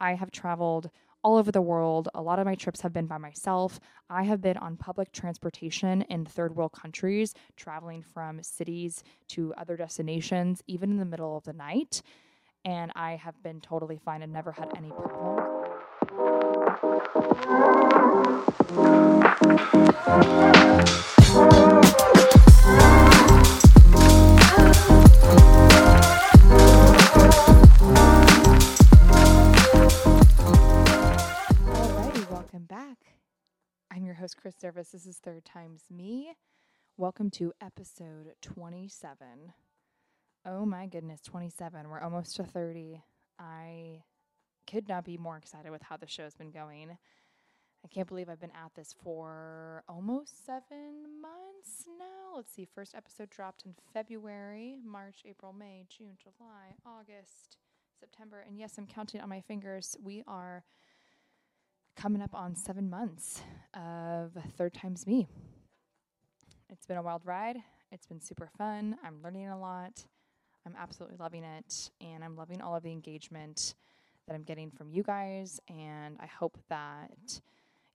I have traveled all over the world. A lot of my trips have been by myself. I have been on public transportation in third world countries, traveling from cities to other destinations, even in the middle of the night. And I have been totally fine and never had any problems. I'm your host, Kris Zervas. This is Third Times Me. Welcome to episode 27. Oh my goodness, 27. We're almost to 30. I could not be more excited with how the show's been going. I can't believe I've been at this for almost seven months now. Let's see, first episode dropped in February, March, April, May, June, July, August, September. And yes, I'm counting on my fingers. We are coming up on seven months of Third Times Me. It's been a wild ride. It's been super fun. I'm learning a lot. I'm absolutely loving it. And I'm loving all of the engagement that I'm getting from you guys. And I hope that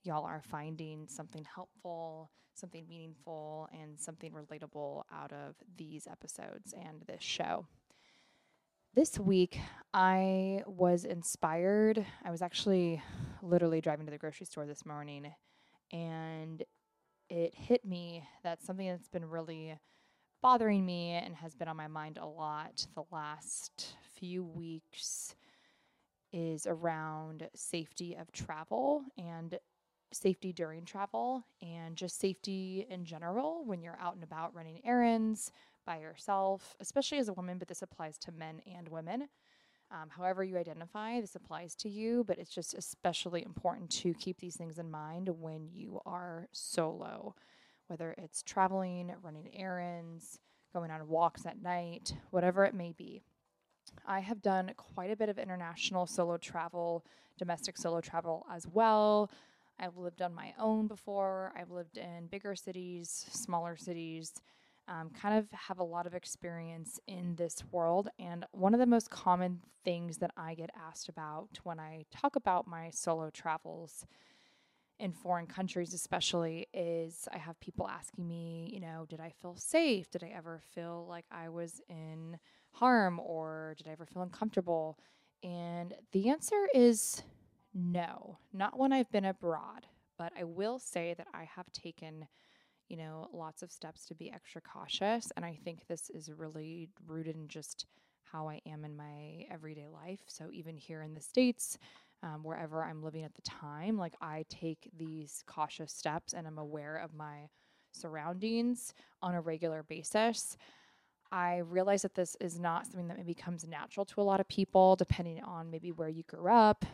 y'all are finding something helpful, something meaningful, and something relatable out of these episodes and this show. This week, I was inspired. I was actually literally driving to the grocery store this morning, and it hit me that something that's been really bothering me and has been on my mind a lot the last few weeks is around safety of travel and safety during travel and just safety in general when you're out and about running errands by yourself, especially as a woman, but this applies to men and women. Um, however, you identify, this applies to you, but it's just especially important to keep these things in mind when you are solo, whether it's traveling, running errands, going on walks at night, whatever it may be. I have done quite a bit of international solo travel, domestic solo travel as well. I've lived on my own before. I've lived in bigger cities, smaller cities, um, kind of have a lot of experience in this world. And one of the most common things that I get asked about when I talk about my solo travels in foreign countries, especially, is I have people asking me, you know, did I feel safe? Did I ever feel like I was in harm or did I ever feel uncomfortable? And the answer is no, not when I've been abroad. But I will say that I have taken, you know, lots of steps to be extra cautious. And I think this is really rooted in just how I am in my everyday life. So even here in the States, um, wherever I'm living at the time, like I take these cautious steps and I'm aware of my surroundings on a regular basis. I realize that this is not something that maybe comes natural to a lot of people, depending on maybe where you grew up,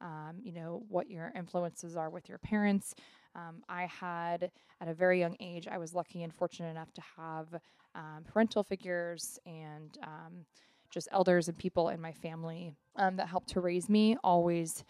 um, you know, what your influences are with your parents. Um, I had, at a very young age, I was lucky and fortunate enough to have um, parental figures and um, just elders and people in my family um, that helped to raise me, always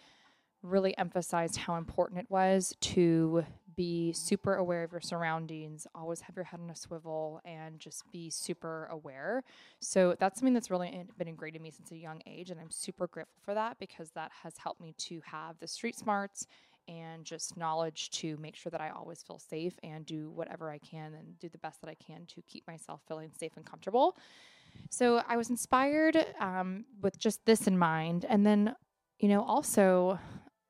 really emphasized how important it was to be super aware of your surroundings, always have your head on a swivel, and just be super aware. So that's something that's really in, been ingrained in me since a young age, and I'm super grateful for that because that has helped me to have the street smarts and just knowledge to make sure that I always feel safe and do whatever I can and do the best that I can to keep myself feeling safe and comfortable. So I was inspired um, with just this in mind. And then, you know, also,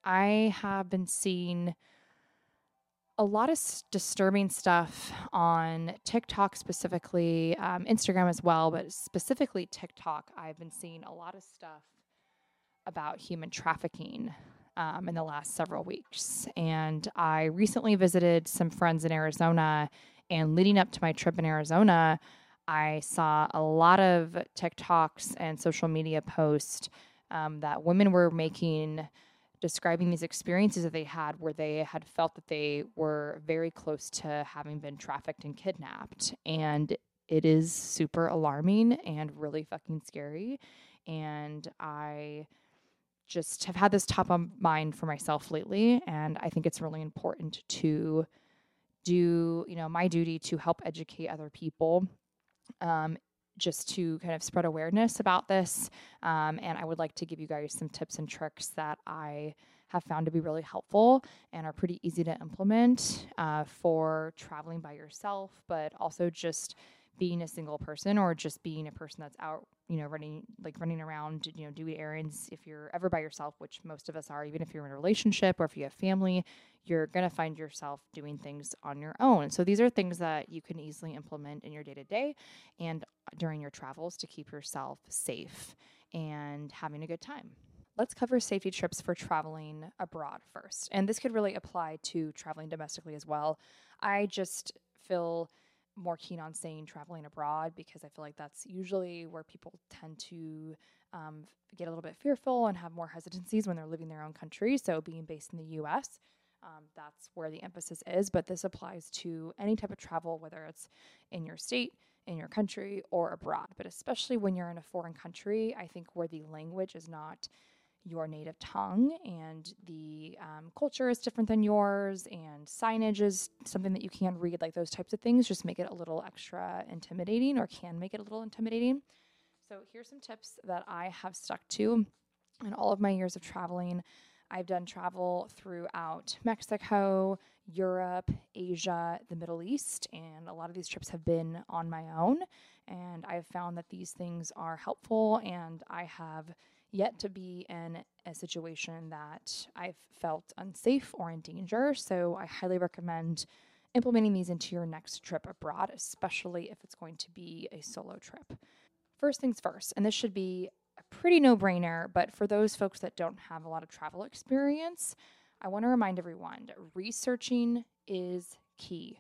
I have been seeing a lot of disturbing stuff on TikTok specifically, um, Instagram as well, but specifically TikTok. I've been seeing a lot of stuff about human trafficking um, in the last several weeks. And I recently visited some friends in Arizona, and leading up to my trip in Arizona, I saw a lot of TikToks and social media posts um, that women were making describing these experiences that they had where they had felt that they were very close to having been trafficked and kidnapped. And it is super alarming and really fucking scary. And I just have had this top of mind for myself lately. And I think it's really important to do, you know, my duty to help educate other people. Um, just to kind of spread awareness about this. Um, and I would like to give you guys some tips and tricks that I have found to be really helpful and are pretty easy to implement uh, for traveling by yourself, but also just being a single person or just being a person that's out, you know, running like running around, you know, doing errands. If you're ever by yourself, which most of us are, even if you're in a relationship or if you have family, you're going to find yourself doing things on your own. So these are things that you can easily implement in your day to day and during your travels to keep yourself safe and having a good time. Let's cover safety trips for traveling abroad first. And this could really apply to traveling domestically as well. I just feel more keen on saying traveling abroad because I feel like that's usually where people tend to um, get a little bit fearful and have more hesitancies when they're living their own country. So, being based in the US, um, that's where the emphasis is. But this applies to any type of travel, whether it's in your state, in your country, or abroad. But especially when you're in a foreign country, I think where the language is not your native tongue and the um, culture is different than yours and signage is something that you can't read like those types of things just make it a little extra intimidating or can make it a little intimidating. So here's some tips that i have stuck to in all of my years of traveling. I've done travel throughout mexico europe asia the middle east and a lot of these trips have been on my own. And i've found that these things are helpful and i have yet to be in a situation that I've felt unsafe or in danger. So I highly recommend implementing these into your next trip abroad, especially if it's going to be a solo trip. First things first, and this should be a pretty no brainer, but for those folks that don't have a lot of travel experience, I want to remind everyone that researching is key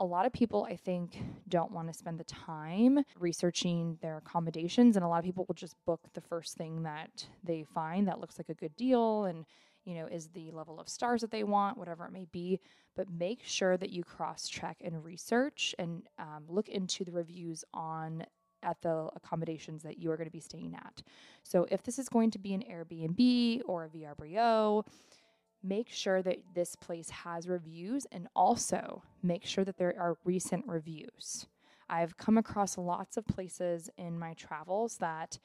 a lot of people, I think, don't want to spend the time researching their accommodations. And a lot of people will just book the first thing that they find that looks like a good deal and, you know, is the level of stars that they want, whatever it may be. But make sure that you cross check and research and um, look into the reviews on at the accommodations that you are going to be staying at. So if this is going to be an Airbnb or a VRBO, make sure that this place has reviews and also make sure that there are recent reviews. I've come across lots of places in my travels that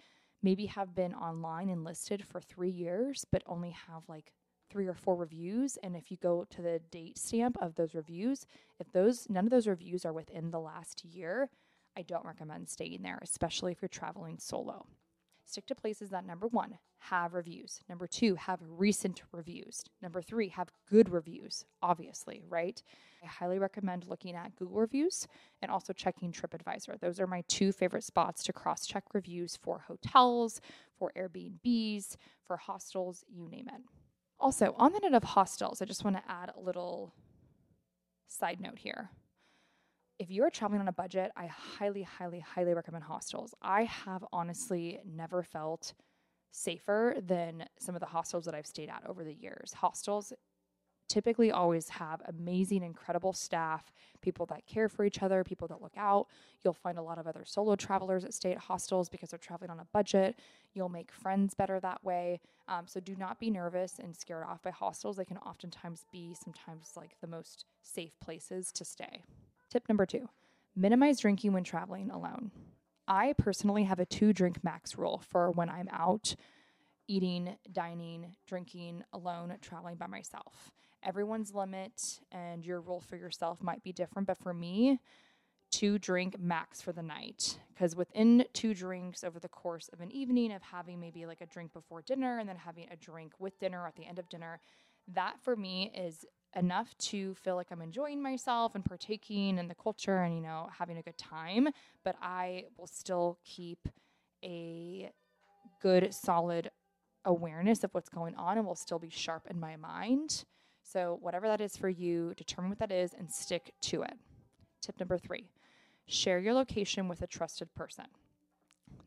maybe have been online and listed for three years, but only have like three or four reviews. And if you go to the date stamp of those reviews, if those none of those reviews are within the last year, I don't recommend staying there, especially if you're traveling solo. Stick to places that number one, have reviews. Number two, have recent reviews. Number three, have good reviews, obviously, right? I highly recommend looking at Google reviews and also checking TripAdvisor. Those are my two favorite spots to cross check reviews for hotels, for Airbnbs, for hostels, you name it. Also, on the note of hostels, I just want to add a little side note here if you're traveling on a budget, I highly, highly, highly recommend hostels. I have honestly never felt safer than some of the hostels that I've stayed at over the years. Hostels typically always have amazing, incredible staff, people that care for each other, people that look out. You'll find a lot of other solo travelers that stay at hostels because they're traveling on a budget. You'll make friends better that way. Um, so do not be nervous and scared off by hostels. They can oftentimes be sometimes like the most safe places to stay. Tip number two minimize drinking when traveling alone. I personally have a two drink max rule for when I'm out eating, dining, drinking alone, traveling by myself. Everyone's limit and your rule for yourself might be different, but for me, two drink max for the night. Because within two drinks over the course of an evening of having maybe like a drink before dinner and then having a drink with dinner or at the end of dinner, that for me is enough to feel like I'm enjoying myself and partaking in the culture and, you know, having a good time, but I will still keep a good, solid awareness of what's going on and will still be sharp in my mind. So, whatever that is for you, determine what that is and stick to it. Tip number three share your location with a trusted person.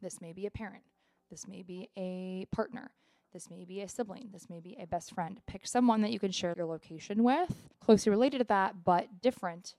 This may be a parent, this may be a partner, this may be a sibling. This may be a best friend. Pick someone that you can share your location with, closely related to that, but different.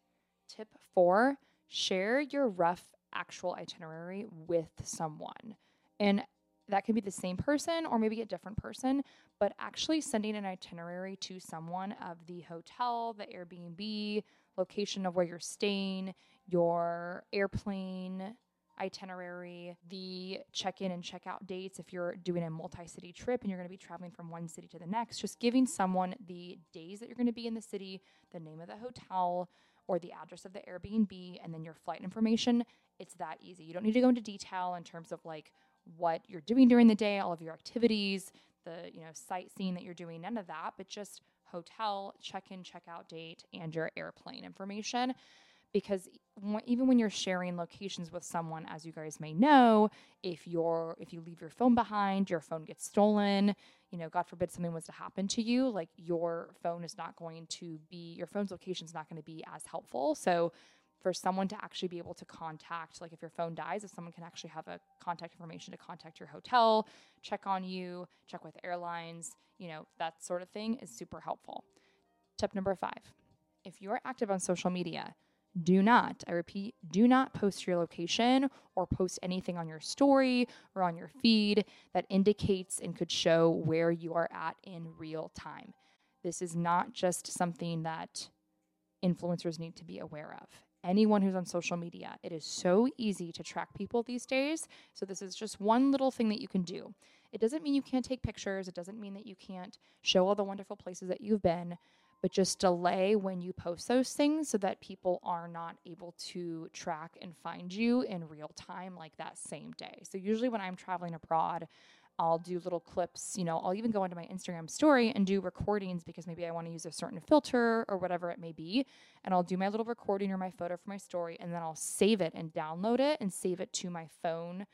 Tip four share your rough actual itinerary with someone. And that can be the same person or maybe a different person, but actually sending an itinerary to someone of the hotel, the Airbnb, location of where you're staying, your airplane, itinerary, the check in and check out dates if you're doing a multi city trip and you're going to be traveling from one city to the next, just giving someone the days that you're going to be in the city, the name of the hotel, or the address of the Airbnb, and then your flight information. It's that easy. You don't need to go into detail in terms of like what you're doing during the day, all of your activities, the you know sightseeing that you're doing, none of that, but just hotel, check-in, check-out date, and your airplane information because even when you're sharing locations with someone as you guys may know if you're if you leave your phone behind your phone gets stolen you know god forbid something was to happen to you like your phone is not going to be your phone's location is not going to be as helpful. So for someone to actually be able to contact like if your phone dies if someone can actually have a contact information to contact your hotel check on you check with airlines you know that sort of thing is super helpful. Tip number five if you're active on social media do not, I repeat, do not post your location or post anything on your story or on your feed that indicates and could show where you are at in real time. This is not just something that influencers need to be aware of. Anyone who's on social media, it is so easy to track people these days. So, this is just one little thing that you can do. It doesn't mean you can't take pictures, it doesn't mean that you can't show all the wonderful places that you've been, but just delay when you post those things so that people are not able to track and find you in real time like that same day. So usually when I'm traveling abroad, I'll do little clips, you know, I'll even go into my Instagram story and do recordings because maybe I want to use a certain filter or whatever it may be. And I'll do my little recording or my photo for my story and then I'll save it and download it and save it to my phone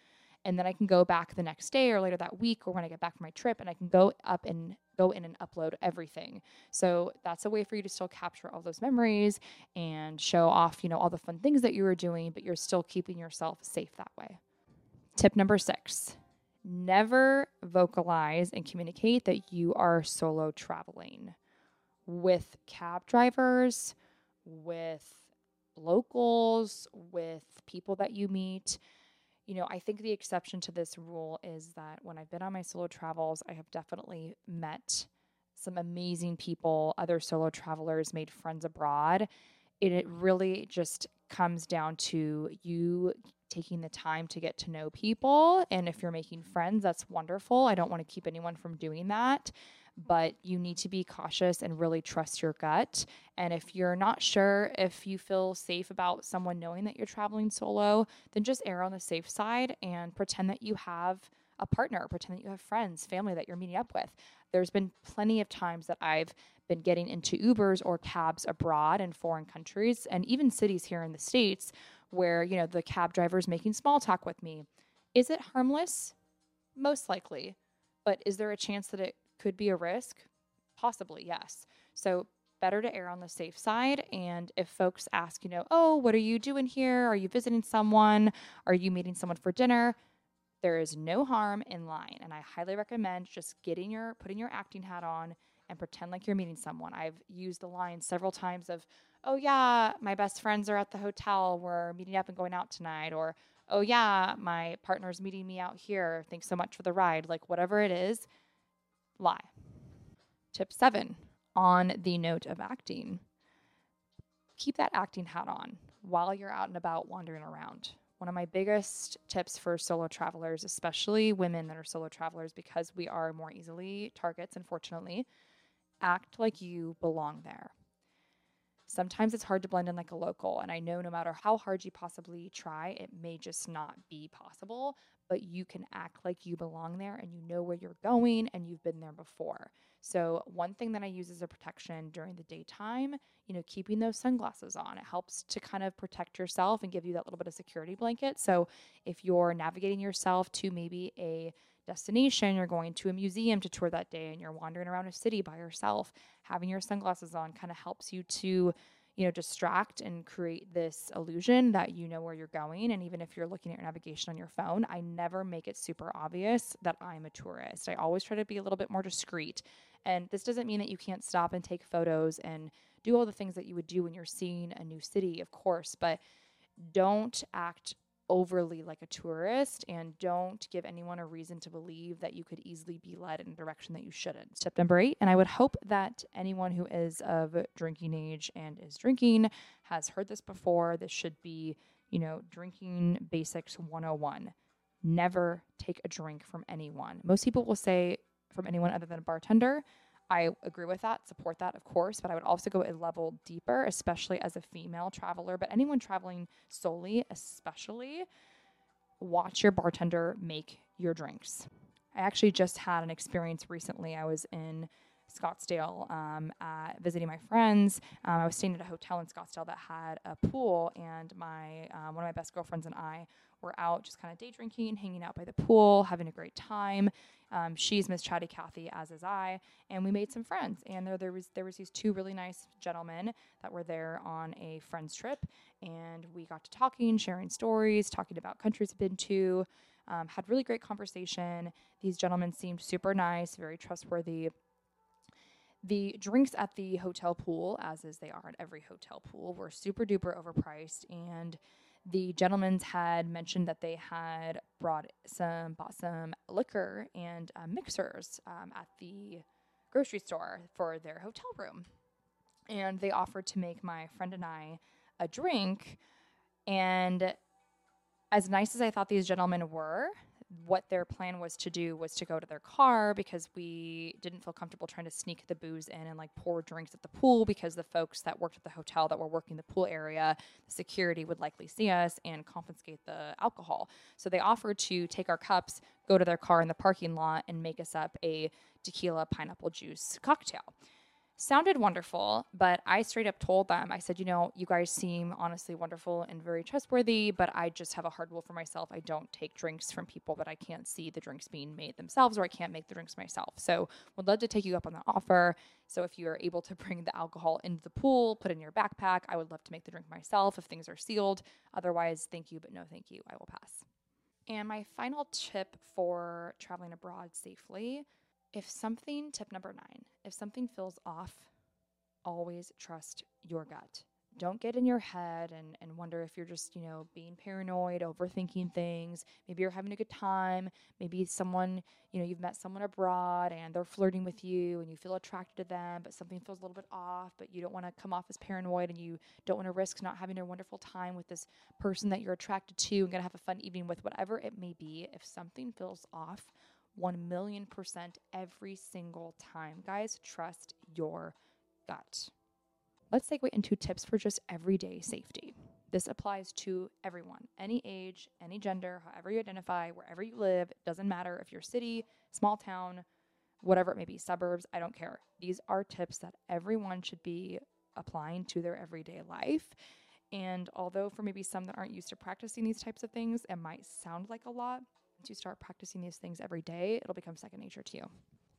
and then I can go back the next day or later that week or when I get back from my trip and I can go up and go in and upload everything. So that's a way for you to still capture all those memories and show off, you know, all the fun things that you were doing, but you're still keeping yourself safe that way. Tip number 6. Never vocalize and communicate that you are solo traveling with cab drivers, with locals, with people that you meet you know, I think the exception to this rule is that when I've been on my solo travels, I have definitely met some amazing people, other solo travelers, made friends abroad. It, it really just comes down to you taking the time to get to know people. And if you're making friends, that's wonderful. I don't want to keep anyone from doing that but you need to be cautious and really trust your gut. And if you're not sure if you feel safe about someone knowing that you're traveling solo, then just err on the safe side and pretend that you have a partner, pretend that you have friends, family that you're meeting up with. There's been plenty of times that I've been getting into Ubers or cabs abroad in foreign countries and even cities here in the States where, you know, the cab driver is making small talk with me. Is it harmless? Most likely. But is there a chance that it could be a risk? Possibly, yes. So, better to err on the safe side. And if folks ask, you know, oh, what are you doing here? Are you visiting someone? Are you meeting someone for dinner? There is no harm in lying. And I highly recommend just getting your, putting your acting hat on and pretend like you're meeting someone. I've used the line several times of, oh, yeah, my best friends are at the hotel. We're meeting up and going out tonight. Or, oh, yeah, my partner's meeting me out here. Thanks so much for the ride. Like, whatever it is, lie. Tip seven on the note of acting keep that acting hat on while you're out and about wandering around. One of my biggest tips for solo travelers, especially women that are solo travelers, because we are more easily targets, unfortunately, act like you belong there. Sometimes it's hard to blend in like a local, and I know no matter how hard you possibly try, it may just not be possible but you can act like you belong there and you know where you're going and you've been there before. So, one thing that I use as a protection during the daytime, you know, keeping those sunglasses on, it helps to kind of protect yourself and give you that little bit of security blanket. So, if you're navigating yourself to maybe a destination, you're going to a museum to tour that day and you're wandering around a city by yourself, having your sunglasses on kind of helps you to you know, distract and create this illusion that you know where you're going. And even if you're looking at your navigation on your phone, I never make it super obvious that I'm a tourist. I always try to be a little bit more discreet. And this doesn't mean that you can't stop and take photos and do all the things that you would do when you're seeing a new city, of course, but don't act overly like a tourist and don't give anyone a reason to believe that you could easily be led in a direction that you shouldn't. Tip number eight, and I would hope that anyone who is of drinking age and is drinking has heard this before. This should be, you know, drinking basics 101. Never take a drink from anyone. Most people will say from anyone other than a bartender. I agree with that, support that, of course, but I would also go a level deeper, especially as a female traveler. But anyone traveling solely, especially, watch your bartender make your drinks. I actually just had an experience recently. I was in Scottsdale um, at visiting my friends. Um, I was staying at a hotel in Scottsdale that had a pool, and my um, one of my best girlfriends and I were out just kind of day drinking, hanging out by the pool, having a great time. Um, she's Miss Chatty Cathy, as is I, and we made some friends. And there, there was there was these two really nice gentlemen that were there on a friends trip, and we got to talking, sharing stories, talking about countries we've been to. Um, had really great conversation. These gentlemen seemed super nice, very trustworthy. The drinks at the hotel pool, as is they are at every hotel pool, were super duper overpriced and the gentlemen had mentioned that they had brought some bought some liquor and uh, mixers um, at the grocery store for their hotel room. And they offered to make my friend and i a drink and as nice as i thought these gentlemen were what their plan was to do was to go to their car because we didn't feel comfortable trying to sneak the booze in and like pour drinks at the pool because the folks that worked at the hotel that were working the pool area, the security would likely see us and confiscate the alcohol. So they offered to take our cups, go to their car in the parking lot, and make us up a tequila pineapple juice cocktail sounded wonderful, but I straight up told them, I said, you know, you guys seem honestly wonderful and very trustworthy, but I just have a hard rule for myself. I don't take drinks from people that I can't see the drinks being made themselves or I can't make the drinks myself. So would love to take you up on the offer. So if you're able to bring the alcohol into the pool, put it in your backpack, I would love to make the drink myself if things are sealed. Otherwise, thank you, but no thank you. I will pass. And my final tip for traveling abroad safely if something, tip number nine, if something feels off, always trust your gut. Don't get in your head and, and wonder if you're just, you know, being paranoid, overthinking things. Maybe you're having a good time. Maybe someone, you know, you've met someone abroad and they're flirting with you and you feel attracted to them, but something feels a little bit off, but you don't want to come off as paranoid and you don't want to risk not having a wonderful time with this person that you're attracted to and going to have a fun evening with, whatever it may be. If something feels off, 1 million percent every single time. Guys, trust your gut. Let's segue into tips for just everyday safety. This applies to everyone, any age, any gender, however you identify, wherever you live. It doesn't matter if you're city, small town, whatever it may be, suburbs, I don't care. These are tips that everyone should be applying to their everyday life. And although for maybe some that aren't used to practicing these types of things, it might sound like a lot, once you start practicing these things every day, it'll become second nature to you.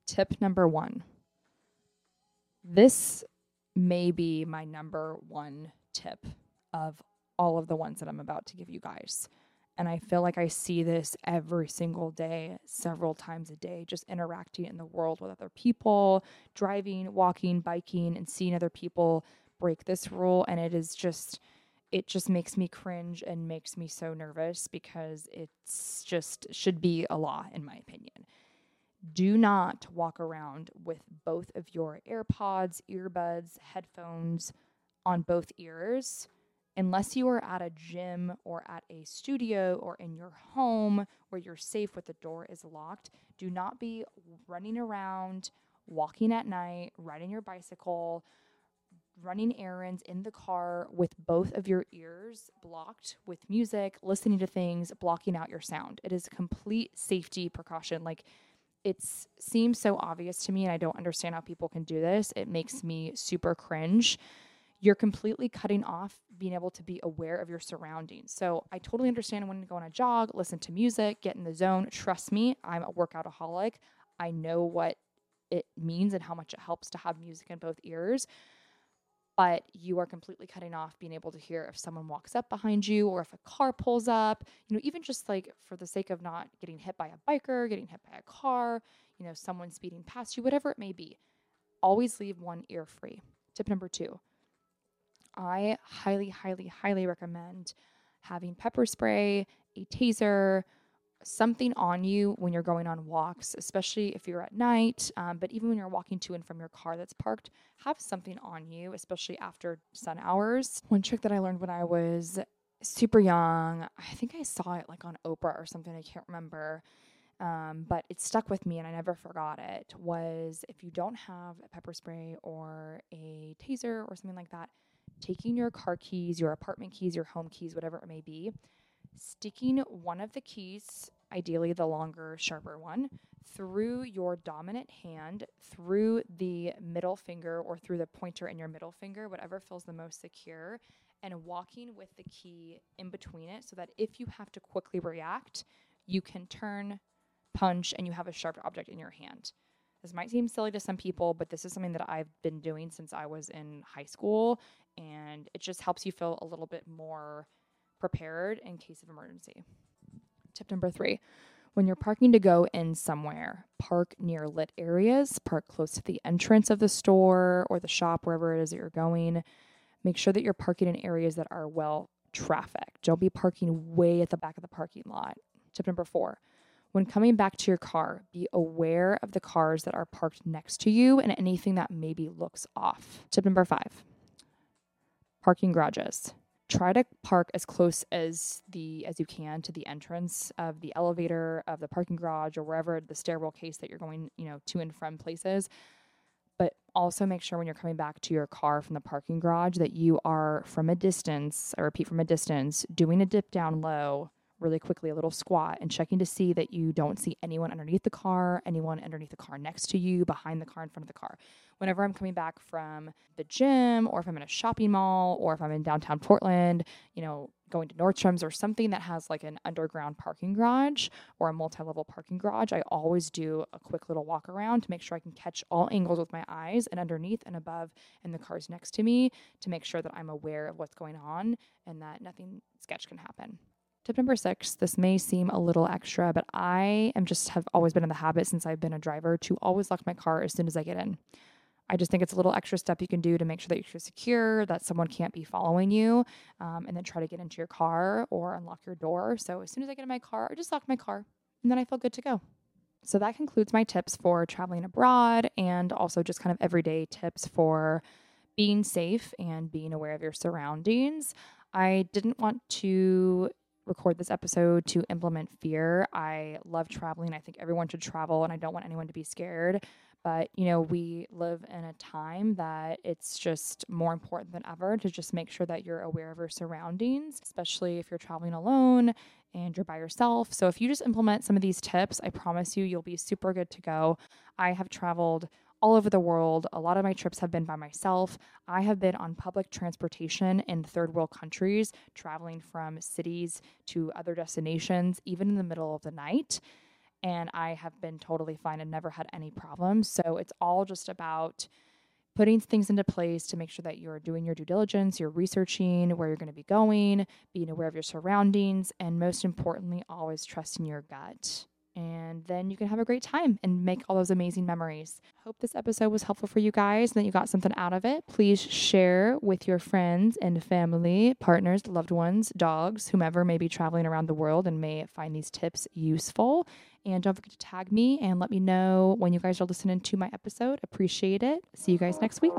Tip number one this may be my number one tip of all of the ones that I'm about to give you guys. And I feel like I see this every single day, several times a day, just interacting in the world with other people, driving, walking, biking, and seeing other people break this rule. And it is just, it just makes me cringe and makes me so nervous because it's just should be a law in my opinion. Do not walk around with both of your AirPods, earbuds, headphones on both ears unless you are at a gym or at a studio or in your home where you're safe with the door is locked. Do not be running around, walking at night, riding your bicycle, running errands in the car with both of your ears blocked with music, listening to things, blocking out your sound. It is a complete safety precaution. Like it seems so obvious to me, and I don't understand how people can do this. It makes me super cringe. You're completely cutting off being able to be aware of your surroundings. So I totally understand when to go on a jog, listen to music, get in the zone. Trust me, I'm a workoutaholic. I know what it means and how much it helps to have music in both ears but you are completely cutting off being able to hear if someone walks up behind you or if a car pulls up, you know, even just like for the sake of not getting hit by a biker, getting hit by a car, you know, someone speeding past you, whatever it may be. Always leave one ear free. Tip number two I highly, highly, highly recommend having pepper spray, a taser, something on you when you're going on walks, especially if you're at night, um, but even when you're walking to and from your car that's parked, have something on you, especially after sun hours. One trick that I learned when I was super young. I think I saw it like on Oprah or something. I can't remember. Um, but it stuck with me and I never forgot it. Was if you don't have a pepper spray or a taser or something like that, taking your car keys, your apartment keys, your home keys, whatever it may be, sticking one of the keys, ideally the longer, sharper one, through your dominant hand, through the middle finger or through the pointer in your middle finger, whatever feels the most secure, and walking with the key in between it so that if you have to quickly react, you can turn, punch, and you have a sharp object in your hand. This might seem silly to some people, but this is something that I've been doing since I was in high school, and it just helps you feel a little bit more prepared in case of emergency. Tip number three when you're parking to go in somewhere, park near lit areas, park close to the entrance of the store or the shop, wherever it is that you're going. Make sure that you're parking in areas that are well trafficked. Don't be parking way at the back of the parking lot. Tip number four when coming back to your car, be aware of the cars that are parked next to you and anything that maybe looks off. Tip number five parking garages try to park as close as the as you can to the entrance of the elevator of the parking garage or wherever the stairwell case that you're going you know to and from places. But also make sure when you're coming back to your car from the parking garage that you are from a distance i repeat from a distance doing a dip down low really quickly, a little squat, and checking to see that you don't see anyone underneath the car, anyone underneath the car next to you, behind the car, in front of the car. Whenever I'm coming back from the gym, or if I'm in a shopping mall, or if I'm in downtown Portland, you know, going to Nordstrom's or something that has like an underground parking garage or a multi level parking garage, I always do a quick little walk around to make sure I can catch all angles with my eyes and underneath and above and the cars next to me to make sure that I'm aware of what's going on and that nothing sketch can happen. Tip number six this may seem a little extra, but I am just have always been in the habit since I've been a driver to always lock my car as soon as I get in. I just think it's a little extra step you can do to make sure that you're secure, that someone can't be following you, um, and then try to get into your car or unlock your door. So as soon as I get in my car, I just lock my car and then I feel good to go. So that concludes my tips for traveling abroad and also just kind of everyday tips for being safe and being aware of your surroundings. I didn't want to record this episode to implement fear. I love traveling. I think everyone should travel, and I don't want anyone to be scared. But, you know, we live in a time that it's just more important than ever to just make sure that you're aware of your surroundings, especially if you're traveling alone and you're by yourself. So, if you just implement some of these tips, I promise you, you'll be super good to go. I have traveled all over the world. A lot of my trips have been by myself. I have been on public transportation in third world countries, traveling from cities to other destinations, even in the middle of the night. And I have been totally fine and never had any problems. So it's all just about putting things into place to make sure that you're doing your due diligence, you're researching where you're going to be going, being aware of your surroundings, and most importantly, always trusting your gut and then you can have a great time and make all those amazing memories. Hope this episode was helpful for you guys and that you got something out of it. Please share with your friends and family, partners, loved ones, dogs, whomever may be traveling around the world and may find these tips useful. And don't forget to tag me and let me know when you guys are listening to my episode. Appreciate it. See you guys next week.